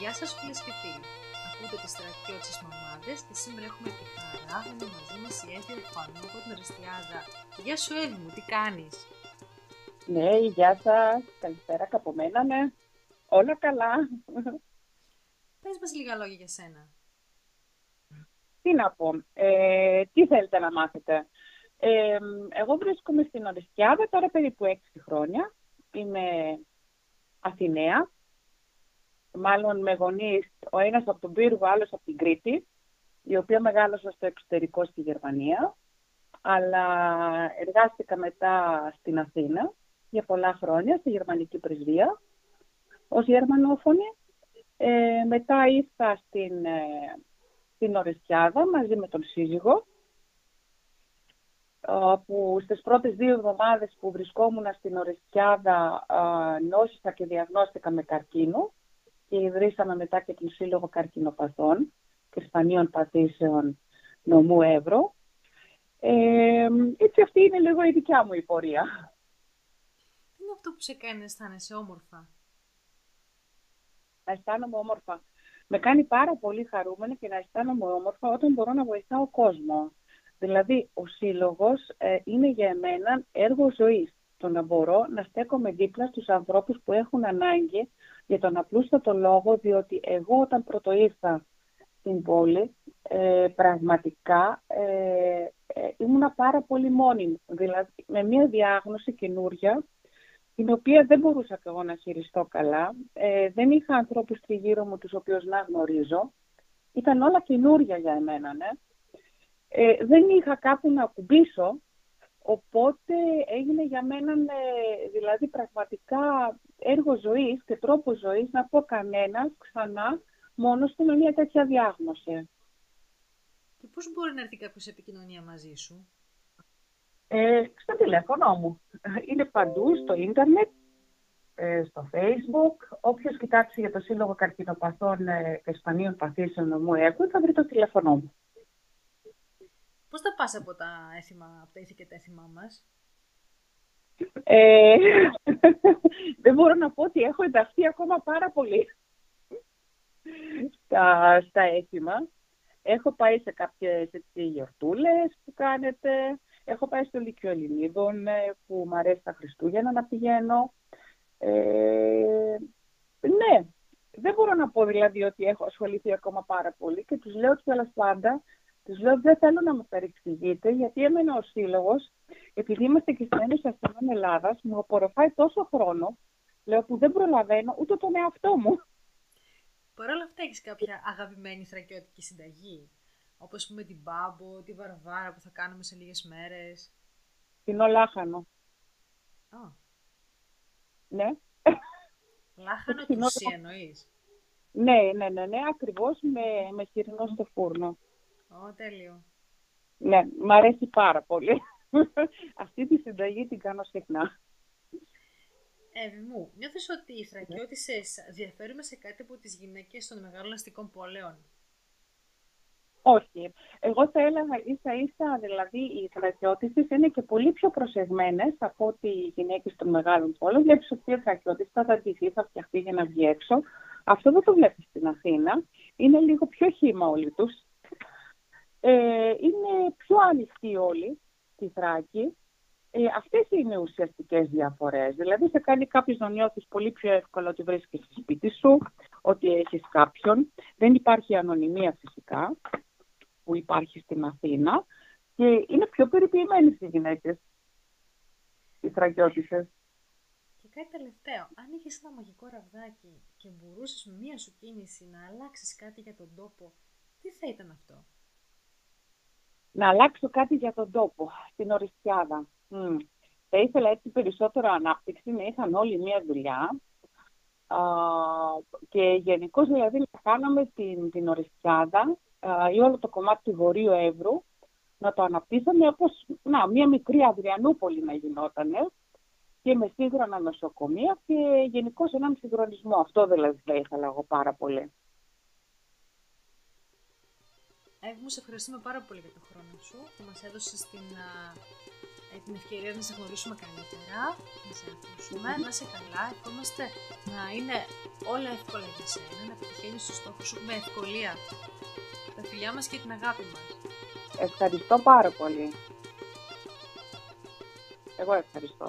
Γεια σας φίλες και φίλοι. Ακούτε τις στρατιώτες μαμάδες και σήμερα έχουμε τη χαρά να είναι μαζί μας η Εύη Φανού από την Αριστιάδα. Γεια σου Εύη μου, τι κάνεις; Ναι, γεια σας. Καλησπέρα και από μένα, ναι. Όλα καλά. Πες μας λίγα λόγια για σένα. Τι να πω. Ε, τι θέλετε να μάθετε. Ε, εγώ βρίσκομαι στην Οριστιάδα τώρα περίπου 6 χρόνια. Είμαι Αθηναία. Μάλλον με γονείς, ο ένας από τον Πύργο, ο άλλος από την Κρήτη, η οποία μεγάλωσα στο εξωτερικό στη Γερμανία. Αλλά εργάστηκα μετά στην Αθήνα για πολλά χρόνια, στη Γερμανική Πρεσβεία, ως Γερμανόφωνη. Ε, μετά ήρθα στην, ε, στην Ορεστιάδα μαζί με τον σύζυγο, που στις πρώτες δύο εβδομάδες που βρισκόμουν στην Ορεστιάδα νόσησα και διαγνώστηκα με καρκίνο και ιδρύσαμε μετά και τον Σύλλογο Καρκινοπαθών και Σπανίων Παθήσεων νομού Εύρω. Ε, έτσι αυτή είναι λίγο η δικιά μου η πορεία. Τι είναι αυτό που σε κάνει να αισθάνεσαι όμορφα; Να αισθάνομαι όμορφα. Με κάνει πάρα πολύ χαρούμενη και να αισθάνομαι όμορφα όταν μπορώ να βοηθάω κόσμο. Δηλαδή, ο σύλλογος ε, είναι για εμένα έργο ζωής. Το να μπορώ να στέκομαι δίπλα στους ανθρώπους που έχουν ανάγκη για τον απλούστατο λόγο, διότι εγώ όταν πρώτο ήρθα στην πόλη, ε, πραγματικά ε, ε, ήμουνα πάρα πολύ μόνη Δηλαδή, με μια διάγνωση καινούρια, την οποία δεν μπορούσα και εγώ να χειριστώ καλά. Ε, δεν είχα ανθρώπους τριγύρω μου τους οποίους να γνωρίζω. Ήταν όλα καινούρια για εμένα, ναι. Ε, δεν είχα κάπου να κουμπίσω, οπότε έγινε για μένα ε, δηλαδή πραγματικά έργο ζωής και τρόπο ζωής να πω κανένας ξανά μόνος του με μια τέτοια διάγνωση. Και πώς μπορεί να έρθει κάποιος σε επικοινωνία μαζί σου; Ε, στο τηλέφωνο μου. Είναι παντού, στο ίντερνετ, ε, στο facebook. Όποιος κοιτάξει για το Σύλλογο Καρκινοπαθών ε, και Σπανίων Παθήσεων μου έχω, θα βρει το τηλέφωνο μου. Πώς θα πας από τα, έθιμα, από τα ήθη και τα έθιμά μας; Ε, δεν μπορώ να πω ότι έχω ενταχθεί ακόμα πάρα πολύ στα, στα έθιμα. Έχω πάει σε κάποιες έτσι, γιορτούλες που κάνετε. Έχω πάει στο Λύκειο Ελληνίδων ε, που μου αρέσει τα Χριστούγεννα να πηγαίνω. Ε, ναι, δεν μπορώ να πω δηλαδή ότι έχω ασχοληθεί ακόμα πάρα πολύ και τους λέω κιόλας πάντα Του λέω δεν θέλω να μου παρεξηγείτε, γιατί εμένα ο σύλλογος, επειδή είμαστε και στην Ένωση Ασθενών Ελλάδας, μου απορροφάει τόσο χρόνο, λέω που δεν προλαβαίνω ούτε τον εαυτό μου. Παρ' όλα αυτά έχεις κάποια αγαπημένη θρακιώτικη συνταγή. Όπως πούμε την Μπάμπο, τη Βαρβάρα που θα κάνουμε σε λίγες μέρες. Την Ολάχανο. Α. Ναι. Λάχανο κρουσί εννοείς. Ναι, ναι, ναι, ναι, ακριβώς με, με χοιρινό στο φούρνο. Ω, τέλειο. Ναι, μ' αρέσει πάρα πολύ. Αυτή τη συνταγή την κάνω συχνά. Εύη μου, νιώθεις ότι οι θρακιώτισσες διαφέρουμε σε κάτι από τις γυναίκες των μεγάλων αστικών πόλεων; Όχι. Εγώ θα έλεγα ίσα ίσα, δηλαδή οι θρακιώτισσες είναι και πολύ πιο προσεγμένες από ότι οι γυναίκες των μεγάλων πόλεων. Βλέπεις ότι η θρακιώτηση θα δαντηθεί, θα φτιαχτεί για να βγει έξω. Αυτό δεν το βλέπεις στην Αθήνα. Είναι λίγο πιο χύμα όλοι τους. Ε, είναι πιο ανοιχτοί όλοι στη Θράκη. Ε, αυτές είναι ουσιαστικές διαφορές. Δηλαδή, σε κάνει κάποιος να νιώθεις πολύ πιο εύκολα ότι βρίσκεις στο σπίτι σου, ότι έχεις κάποιον. Δεν υπάρχει ανωνυμία φυσικά, που υπάρχει στην Αθήνα. Και είναι πιο περιποιημένες οι γυναίκες, οι θρακιώτισσες. Και κάτι τελευταίο, αν είχες ένα μαγικό ραβδάκι και μπορούσες με μία σου κίνηση να αλλάξεις κάτι για τον τόπο, τι θα ήταν αυτό; Να αλλάξω κάτι για τον τόπο, στην Οριστιάδα. Mm. Θα ήθελα έτσι περισσότερο ανάπτυξη, να είχαν όλοι μία δουλειά α, και γενικώ δηλαδή να κάναμε την, την Οριστιάδα ή όλο το κομμάτι του Βορείου Εύρου να το αναπτύσσαμε όπως να, μία μικρή Αδριανούπολη να γινότανε και με σύγχρονα νοσοκομεία και γενικώ έναν συγχρονισμό. Αυτό δηλαδή θα ήθελα εγώ πάρα πολύ. Εύη μου, σε ευχαριστούμε πάρα πολύ για τον χρόνο σου που μας έδωσες την την ευκαιρία να σε γνωρίσουμε καλύτερα, να σε ακούσουμε, να είσαι καλά. Ευχόμαστε να είναι όλα εύκολα για σένα, να πετυχαίνεις του στόχου σου με ευκολία. Τα φιλιά μας και την αγάπη μας. Ευχαριστώ πάρα πολύ. Εγώ ευχαριστώ.